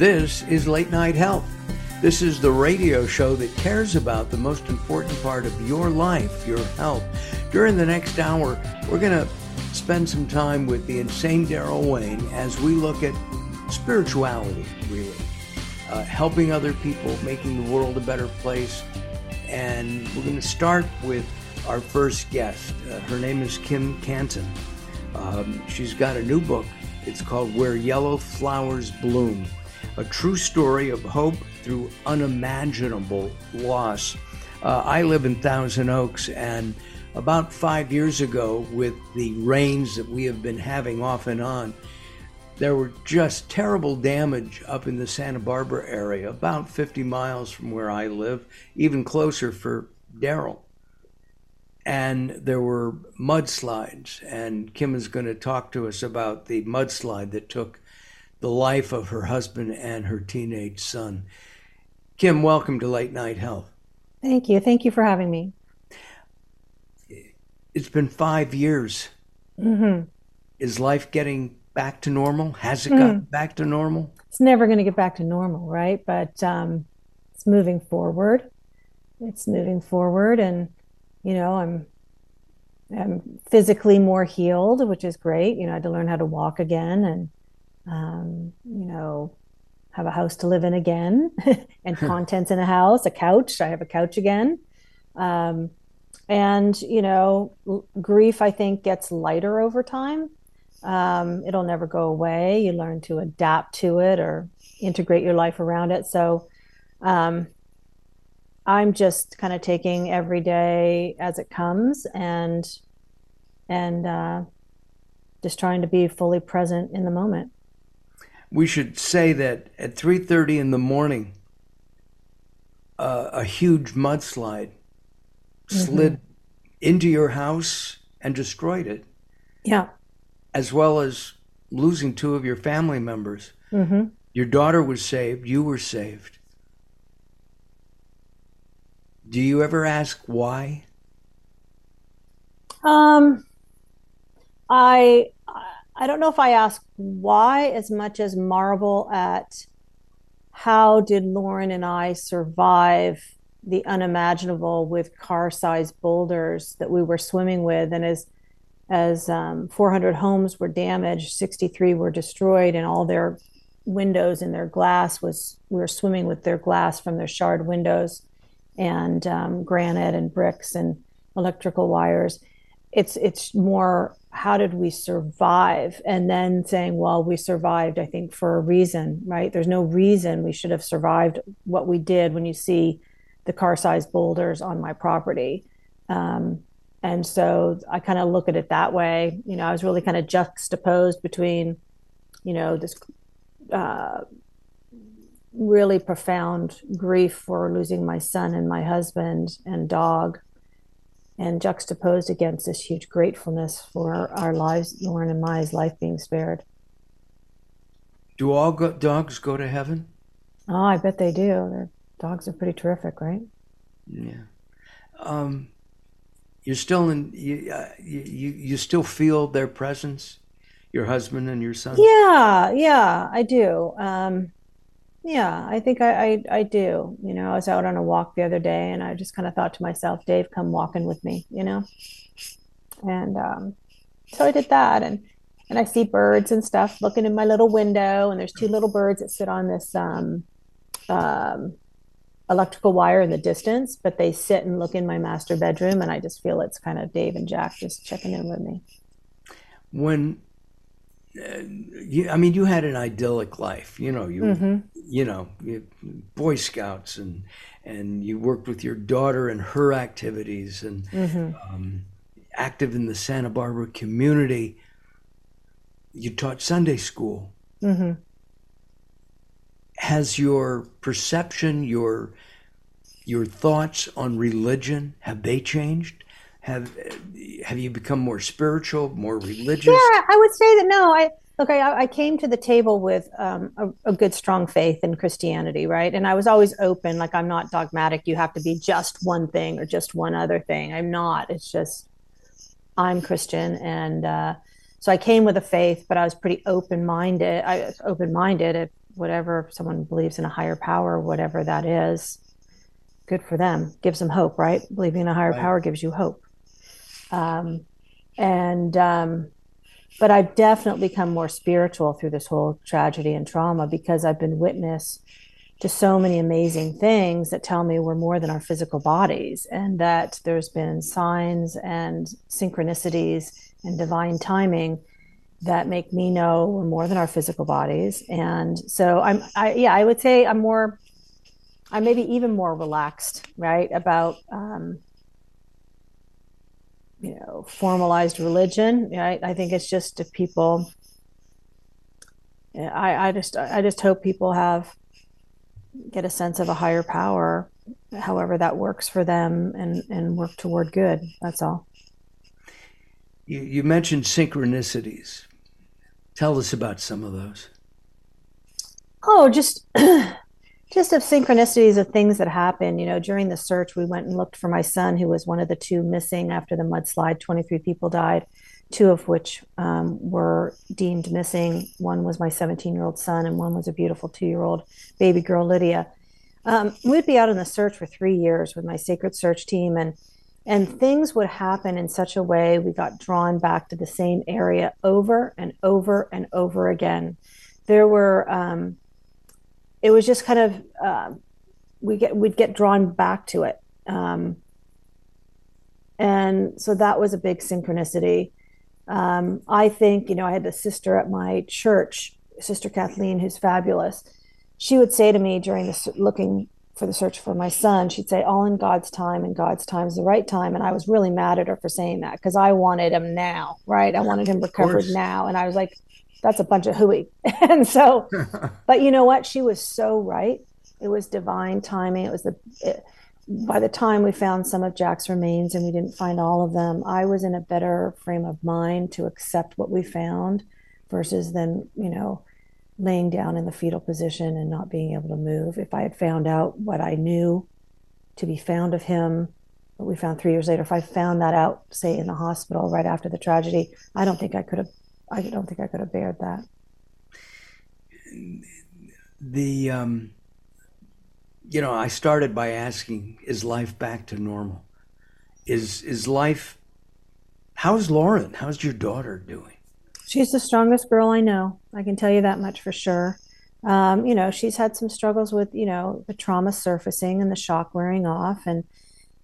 This is Late Night Health. This is the radio show that cares about the most important part of your life, your health. During the next hour, we're going to spend some time with the insane Daryl Wayne as we look at spirituality, really, uh, helping other people, making the world a better place. And we're going to start with our first guest. Uh, her name is Kim Cantin. Um, she's got a new book. It's called Where Yellow Flowers Bloom a true story of hope through unimaginable loss. Uh, I live in Thousand Oaks, and about five years ago, with the rains that we have been having off and on, there were just terrible damage up in the Santa Barbara area, about 50 miles from where I live, even closer for Daryl. And there were mudslides, and Kim is going to talk to us about the mudslide that took the life of her husband and her teenage son. Kim, welcome to Late Night Health. Thank you. Thank you for having me. It's been five years. Mm-hmm. Is life getting back to normal? Has it mm. gotten back to normal? It's never going to get back to normal, right? But um, it's moving forward. It's moving forward, and you know, I'm I'm physically more healed, which is great. You know, I had to learn how to walk again, and um, you know, have a house to live in again and contents in a house, a couch. I have a couch again. Um, and, you know, l- grief, I think, gets lighter over time. Um, it'll never go away. You learn to adapt to it or integrate your life around it. So, um, I'm just kind of taking every day as it comes and and uh, just trying to be fully present in the moment we should say that at 3:30 in the morning, uh, a huge mudslide mm-hmm. slid into your house and destroyed it. Yeah. As well as losing two of your family members. Mm-hmm. Your daughter was saved. You were saved. Do you ever ask why? Um, I I don't know if I ask why as much as marvel at how did Lauren and I survive the unimaginable with car-sized boulders that we were swimming with, and as as um, 400 homes were damaged, 63 were destroyed, and all their windows and their glass was we were swimming with their glass from their shard windows and um, granite and bricks and electrical wires. It's it's more how did we survive? And then saying well we survived i think for a reason right? There's no reason we should have survived what we did when you see the car sized boulders on my property. Um, and so i kind of look at it that way. You know i was really kind of juxtaposed between you know this uh, really profound grief for losing my son and my husband and dog and juxtaposed against this huge gratefulness for our lives, Lauren and Maya's life being spared. Do all go- dogs go to heaven? Oh, I bet they do. Their dogs are pretty terrific, right? Yeah. Um, you're still in. You, uh, you you still feel their presence, your husband and your son. Yeah, yeah, I do. Um, yeah, I think I, I, I do. You know, I was out on a walk the other day and I just kind of thought to myself, Dave, come walking with me, you know? And um, so I did that and and I see birds and stuff looking in my little window and there's two little birds that sit on this um, um, electrical wire in the distance, but they sit and look in my master bedroom and I just feel it's kind of Dave and Jack just checking in with me. When you, I mean, you had an idyllic life. You know, you mm-hmm. you know, you, Boy Scouts and and you worked with your daughter and her activities and mm-hmm. um, active in the Santa Barbara community. You taught Sunday school. Mm-hmm. Has your perception, your your thoughts on religion, have they changed? have have you become more spiritual, more religious? Yeah, I would say that no. I look, I, I came to the table with um, a, a, good, strong faith in Christianity, right? And I was always open. Like I'm not dogmatic. You have to be just one thing or just one other thing. I'm not. It's just I'm Christian, and uh, so I came with a faith, but I was pretty open minded. I open minded. If whatever someone believes in a higher power, whatever that is, good for them. Gives them hope, right? Believing in a higher right. power gives you hope. Um, and um, but I've definitely become more spiritual through this whole tragedy and trauma because I've been witness to so many amazing things that tell me we're more than our physical bodies and that there's been signs and synchronicities and divine timing that make me know we're more than our physical bodies. And so i'm i yeah i would say i'm more i'm maybe even more relaxed right about um you know formalized religion right i think it's just if people i i just i just hope people have get a sense of a higher power, however that works for them, and and work toward good. That's all. You, you mentioned synchronicities. Tell us about some of those. Oh, just just of synchronicities of things that happen. You know, during the search, we went and looked for my son, who was one of the two missing after the mudslide. Twenty three people died two of which um, were deemed missing. One was my 17 year old son, and one was a beautiful two year old baby girl, Lydia. Um, we'd be out on the search for three years with my sacred search team, and and things would happen in such a way we got drawn back to the same area over and over and over again. There were, um, it was just kind of uh, we get we'd get drawn back to it, um, and so that was a big synchronicity. Um, I think, you know, I had a sister at my church, Sister Kathleen, who's fabulous. She would say to me during the looking for the search for my son, she'd say, All in God's time, and God's time is the right time. And I was really mad at her for saying that because I wanted him now, right? I wanted him recovered now. And I was like, That's a bunch of hooey. and so, but you know what? She was so right. It was divine timing. It was the, it, by the time we found some of Jack's remains and we didn't find all of them, I was in a better frame of mind to accept what we found versus then, you know, laying down in the fetal position and not being able to move. If I had found out what I knew to be found of him, what we found three years later, if I found that out, say in the hospital right after the tragedy, I don't think I could have I don't think I could have bared that. The um you know, I started by asking, is life back to normal? Is is life how's Lauren? How's your daughter doing? She's the strongest girl I know. I can tell you that much for sure. Um, you know, she's had some struggles with, you know, the trauma surfacing and the shock wearing off and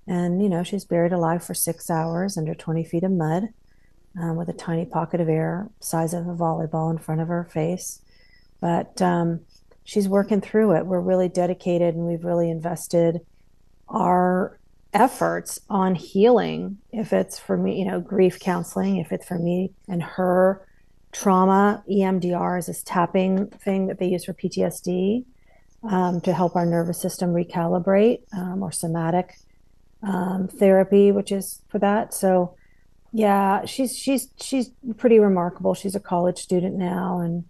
and you know, she's buried alive for six hours under 20 feet of mud um, with a tiny pocket of air size of a volleyball in front of her face. But um, she's working through it. We're really dedicated and we've really invested our efforts on healing. If it's for me, you know, grief counseling, if it's for me and her trauma, EMDR is this tapping thing that they use for PTSD um, to help our nervous system recalibrate, um, or somatic um, therapy, which is for that. So, yeah, she's she's she's pretty remarkable. She's a college student now, and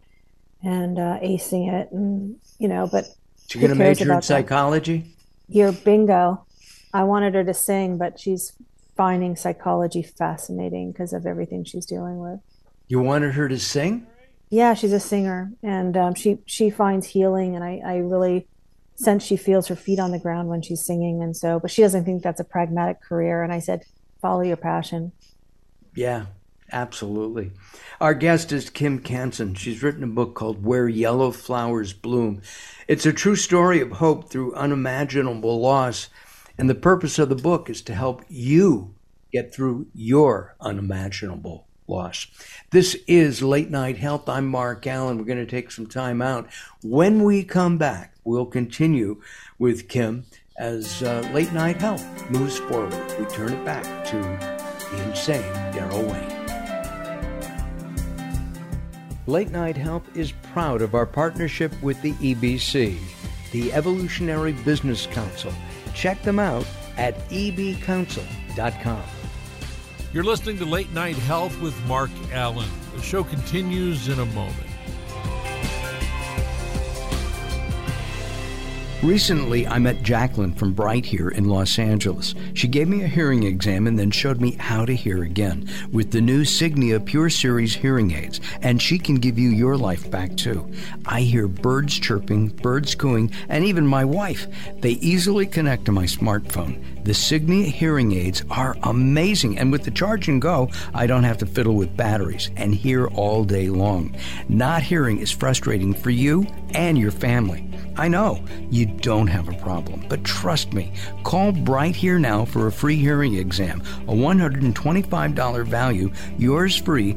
and uh, acing it, and you know, but she's going to major in psychology. Your bingo. I wanted her to sing, but she's finding psychology fascinating because of everything she's dealing with. You wanted her to sing? Yeah, she's a singer, and um, she she finds healing, and I I really sense she feels her feet on the ground when she's singing, and so, but she doesn't think that's a pragmatic career. And I said, follow your passion. Yeah, Absolutely. Our guest is Kim Cantin. She's written a book called Where Yellow Flowers Bloom. It's a true story of hope through unimaginable loss. And the purpose of the book is to help you get through your unimaginable loss. This is Late Night Health. I'm Mark Allen. We're going to take some time out. When we come back, we'll continue with Kim as uh, Late Night Health moves forward. We turn it back to the insane Daryl Wayne. Late Night Health is proud of our partnership with the EBC, the Evolutionary Business Council. Check them out at ebcouncil.com. You're listening to Late Night Health with Mark Allen. The show continues in a moment. Recently, I met Jacqueline from Bright here in Los Angeles. She gave me a hearing exam and then showed me how to hear again with the new Signia Pure Series hearing aids, and she can give you your life back too. I hear birds chirping, birds cooing, and even my wife. They easily connect to my smartphone. The Signia hearing aids are amazing, and with the charge and go, I don't have to fiddle with batteries and hear all day long. Not hearing is frustrating for you and your family. I know you don't have a problem, but trust me, call Bright Here now for a free hearing exam, a $125 value, yours free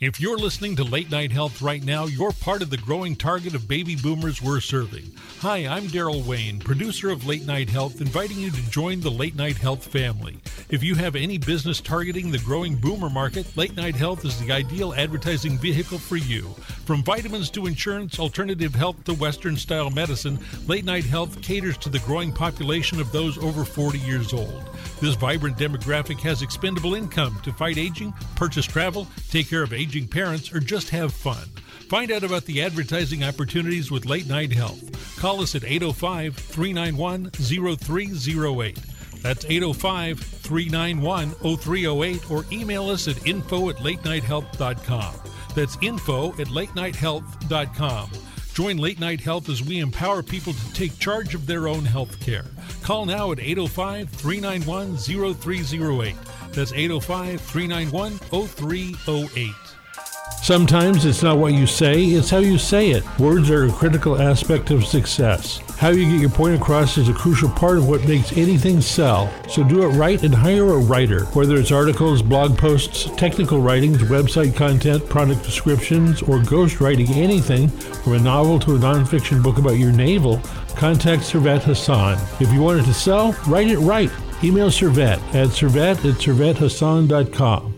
If you're listening to Late Night Health right now, you're part of the growing target of baby boomers we're serving. Hi, I'm Daryl Wayne, producer of Late Night Health, inviting you to join the Late Night Health family. If you have any business targeting the growing boomer market, Late Night Health is the ideal advertising vehicle for you. From vitamins to insurance, alternative health to Western style medicine, Late Night Health caters to the growing population of those over 40 years old. This vibrant demographic has expendable income to fight aging, purchase travel, take care of aging parents, or just have fun. Find out about the advertising opportunities with Late Night Health. Call us at 805 391 0308. That's 805 391 0308 or email us at info at latenighthealth.com. That's info at latenighthealth.com. Join Late Night Health as we empower people to take charge of their own health care. Call now at 805 391 0308. That's 805 391 0308. Sometimes it's not what you say, it's how you say it. Words are a critical aspect of success. How you get your point across is a crucial part of what makes anything sell. So do it right and hire a writer. Whether it's articles, blog posts, technical writings, website content, product descriptions, or ghostwriting anything from a novel to a nonfiction book about your navel, contact Servet Hassan. If you want it to sell, write it right. Email Servet at servet at servethassan.com.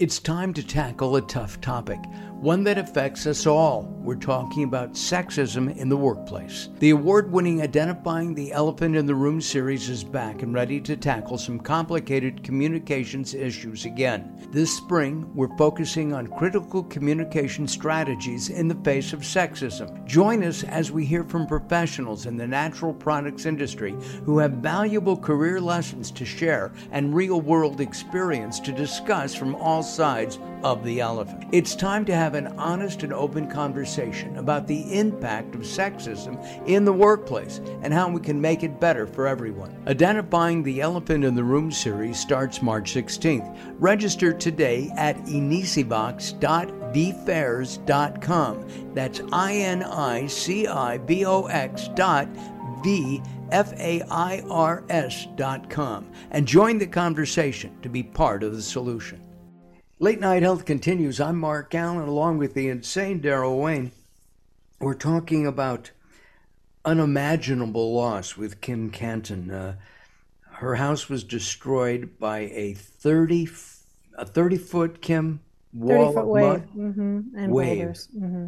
It's time to tackle a tough topic, one that affects us all. We're talking about sexism in the workplace. The award winning Identifying the Elephant in the Room series is back and ready to tackle some complicated communications issues again. This spring, we're focusing on critical communication strategies in the face of sexism. Join us as we hear from professionals in the natural products industry who have valuable career lessons to share and real world experience to discuss from all sides of the elephant. It's time to have an honest and open conversation about the impact of sexism in the workplace and how we can make it better for everyone. Identifying the Elephant in the Room series starts March 16th. Register today at inicibox.vfairs.com. That's I N I C I B O X dot V F A I R S dot com and join the conversation to be part of the solution. Late Night Health continues. I'm Mark Allen, along with the insane Daryl Wayne. We're talking about unimaginable loss with Kim Cantin. Uh, her house was destroyed by a 30, a 30 foot Kim wall 30 foot wave. Mm-hmm. And Wave. Mm-hmm.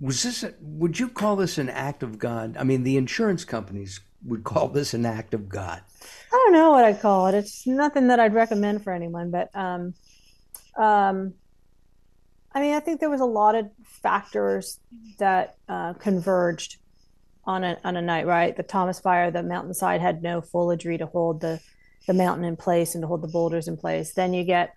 Was this? A, would you call this an act of God? I mean, the insurance companies would call this an act of God. I don't know what I'd call it. It's nothing that I'd recommend for anyone, but um, um, I mean, I think there was a lot of factors that uh, converged on a on a night, right? The Thomas Fire, the mountainside had no foliage to hold the the mountain in place and to hold the boulders in place. Then you get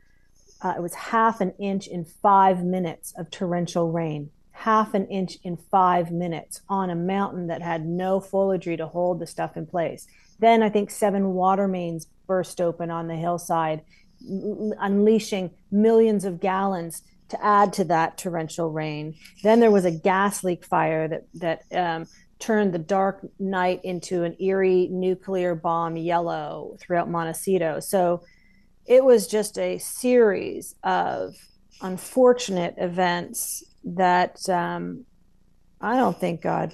uh, it was half an inch in five minutes of torrential rain. Half an inch in five minutes on a mountain that had no foliage to hold the stuff in place. Then I think seven water mains burst open on the hillside unleashing millions of gallons to add to that torrential rain. Then there was a gas leak fire that that um, turned the dark night into an eerie nuclear bomb yellow throughout Montecito. So it was just a series of unfortunate events that um, I don't think God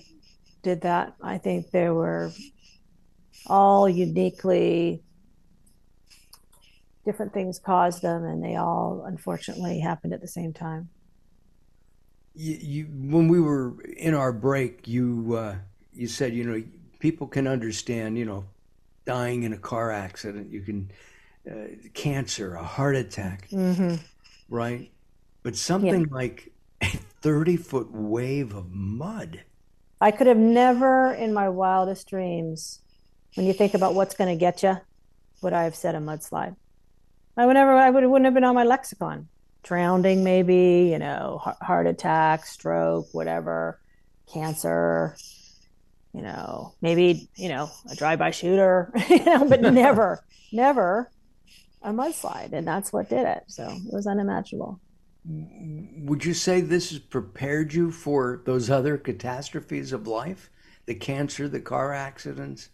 did that. I think they were all uniquely different things caused them, and they all unfortunately happened at the same time. You, you when we were in our break, you uh, you said you know people can understand you know dying in a car accident, you can uh, cancer, a heart attack, hmm right? But something Yeah. like a thirty foot wave of mud. I could have never, in my wildest dreams, when you think about what's going to get you, would I have said a mudslide. I would never, I would, wouldn't have been on my lexicon. Drowning, maybe, you know, heart, attack, stroke, whatever, cancer, you know, maybe, you know, a drive-by shooter, you know, but never, never a mudslide. And that's what did it. So it was unimaginable. Would you say this has prepared you for those other catastrophes of life, the cancer, the car accidents,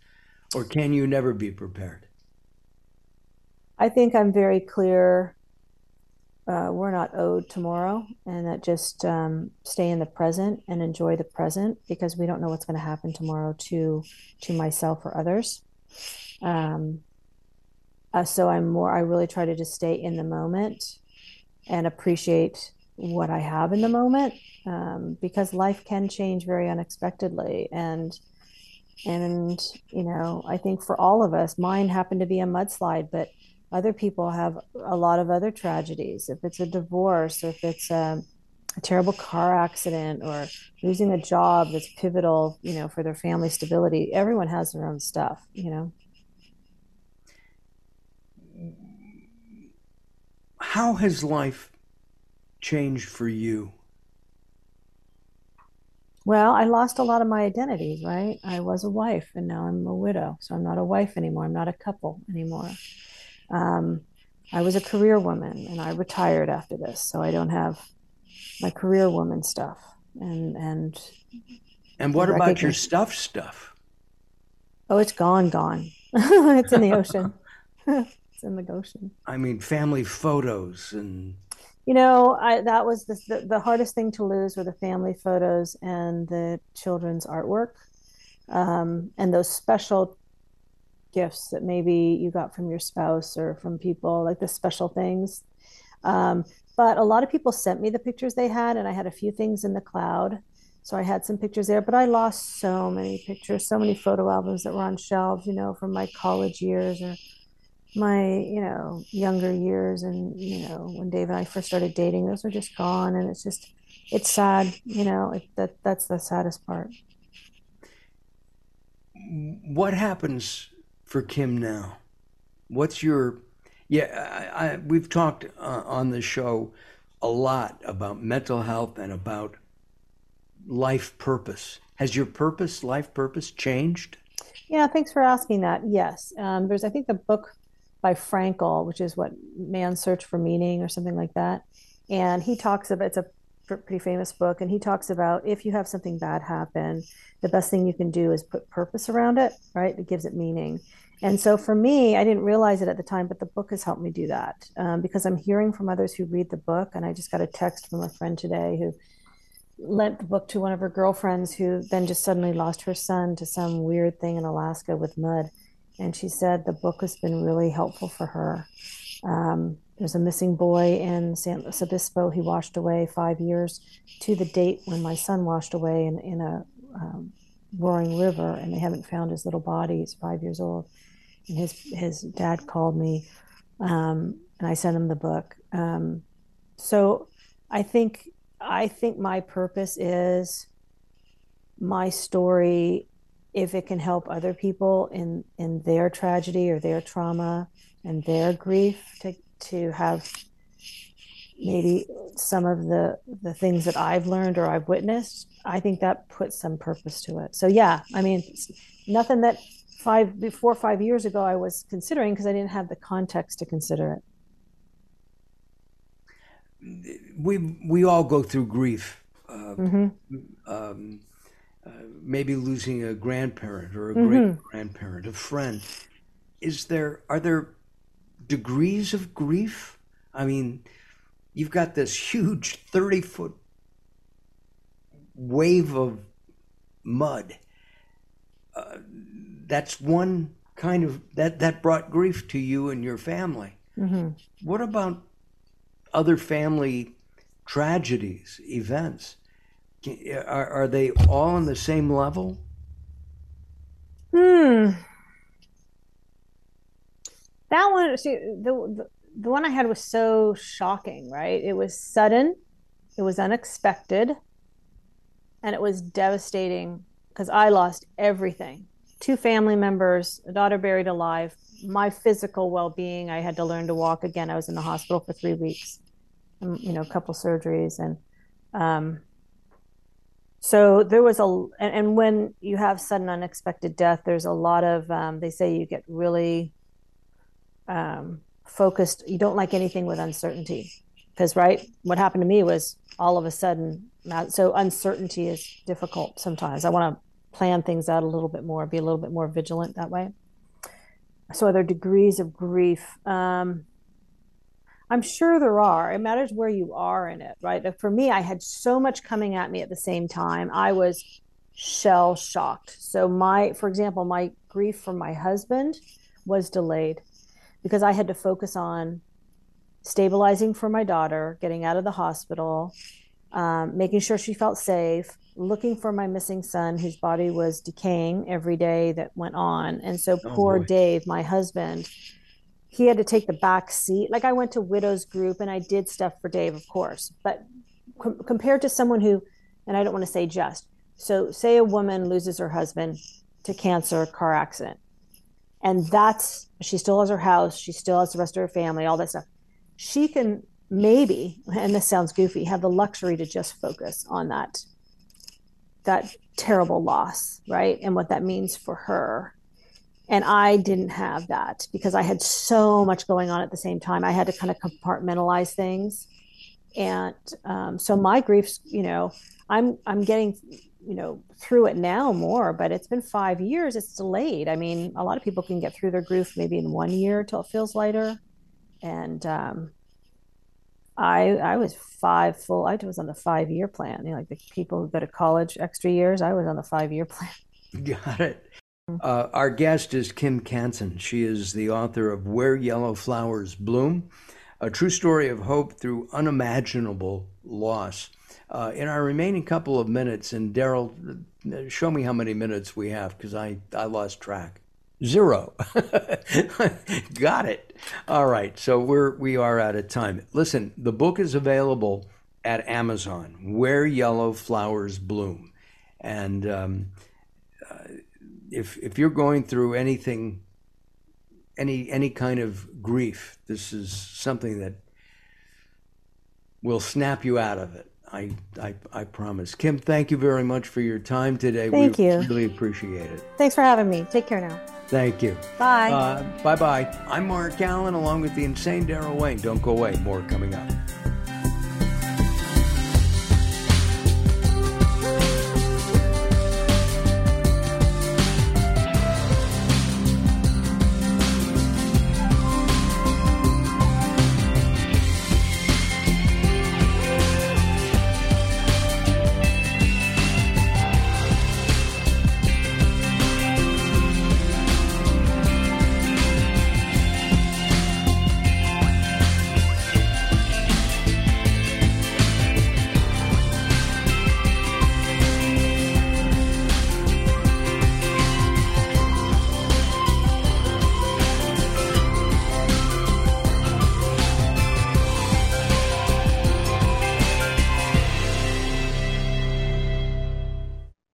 or can you never be prepared? I think I'm very clear. Uh, we're not owed tomorrow, and that just um, stay in the present and enjoy the present because we don't know what's going to happen tomorrow to to myself or others. Um, uh, so I'm more. I really try to just stay in the moment and appreciate what I have in the moment um, because life can change very unexpectedly and and you know I think for all of us, mine happened to be a mudslide, but other people have a lot of other tragedies. If it's a divorce, or if it's a, a terrible car accident, or losing a job that's pivotal, you know, for their family stability, everyone has their own stuff, you know. How has life changed for you? Well, I lost a lot of my identities, right? I was a wife and now I'm a widow. So I'm not a wife anymore. I'm not a couple anymore. Um, I was a career woman and I retired after this. So I don't have my career woman stuff and, and And what about your stuff stuff? Oh, it's gone, gone. It's in the ocean. It's in the ocean. I mean, family photos and You know, I that was the, the the hardest thing to lose were the family photos and the children's artwork, um, and those special gifts that maybe you got from your spouse or from people, like the special things. Um, but a lot of people sent me the pictures they had, and I had a few things in the cloud. So I had some pictures there, but I lost so many pictures, so many photo albums that were on shelves, you know, from my college years or my, you know, younger years. And, you know, when Dave and I first started dating, those are just gone. And it's just, it's sad, you know, it, that that's the saddest part. what happens for Kim now? What's your yeah, I, I, we've talked uh, on the show a lot about mental health and about life purpose. Has your purpose, life purpose, changed? Yeah, thanks for asking that. Yes. Um, there's, I think, the book by Frankl, which is what Man's Search for Meaning or something like that. And he talks about it's a pretty famous book, and he talks about if you have something bad happen, the best thing you can do is put purpose around it, right? It gives it meaning. And so for me, I didn't realize it at the time, but the book has helped me do that um, because I'm hearing from others who read the book. And I just got a text from a friend today who lent the book to one of her girlfriends who then just suddenly lost her son to some weird thing in Alaska with mud. And she said the book has been really helpful for her. Um, there's a missing boy in San Luis Obispo. He washed away five years to the date when my son washed away in, in a um, roaring river, and they haven't found his little body. He's five years old. And his, his dad called me, um, and I sent him the book. Um, so I think I think my purpose is my story if it can help other people in in their tragedy or their trauma and their grief to to have maybe some of the the things that I've learned or I've witnessed I think that puts some purpose to it so yeah I mean nothing that five before five years ago I was considering because I didn't have the context to consider it We we all go through grief. Uh, hmm um, uh, maybe losing a grandparent or a hmm great grandparent, a friend. Is there are there degrees of grief? I mean, you've got this huge thirty foot wave of mud. Uh, that's one kind of that that brought grief to you and your family. Mm-hmm. What about other family tragedies, events? Are, are they all on the same level? Hmm. That one, see, the, the the one I had was so shocking, right? It was sudden, it was unexpected, and it was devastating because I lost everything. Two family members, a daughter buried alive, my physical well-being, I had to learn to walk again. I was in the hospital for 3 weeks. And, you know, a couple surgeries and um so there was a and, and, when you have sudden unexpected death there's a lot of um, they say you get really um, focused you don't like anything with uncertainty. Because right what happened to me was all of a sudden so uncertainty is difficult sometimes. I want to plan things out a little bit more be a little bit more vigilant that way. So are there degrees of grief? Um, i'm sure there are. It matters where you are in it right? For me i had so much coming at me at the same time. I was shell shocked so my for example my grief for my husband was delayed because I had to focus on stabilizing for my daughter, getting out of the hospital, um, making sure she felt safe, looking for my missing son whose body was decaying every day that went on. And so oh, poor boy. Dave, my husband, he had to take the back seat. Like I went to widows group and I did stuff for Dave, of course, but com- compared to someone who, and I don't want to say just, so say a woman loses her husband to cancer, car accident and that's she still has her house. She still has the rest of her family all that stuff. She can maybe and this sounds goofy have the luxury to just focus on that that terrible loss right? And what that means for her. And i didn't have that because i had so much going on at the same time. I had to kind of compartmentalize things. And um, so my griefs you know i'm i'm getting you know through it now more but it's been five years it's delayed. I mean a lot of people can get through their grief maybe in one year till it feels lighter. And um, i i was five full i was on the five year plan. You know like the people who go to college extra years i was on the five year plan. Got it. Uh, our guest is kim Cantin. She is the author of where yellow flowers bloom a true story of hope through unimaginable loss uh, in our remaining couple of minutes, and Daryl, show me how many minutes we have because I, I lost track. Zero. Got it. All right. So we're we are out of time. Listen, the book is available at Amazon. Where Yellow Flowers Bloom, and um, uh, if if you're going through anything, any any kind of grief, this is something that will snap you out of it. I, I, I promise. Kim, thank you very much for your time today. Thank we you. Really appreciate it. Thanks for having me. Take care now. Thank you. Bye. Uh, bye bye. I'm Mark Allen along with the insane Daryl Wayne. Don't go away. More coming up.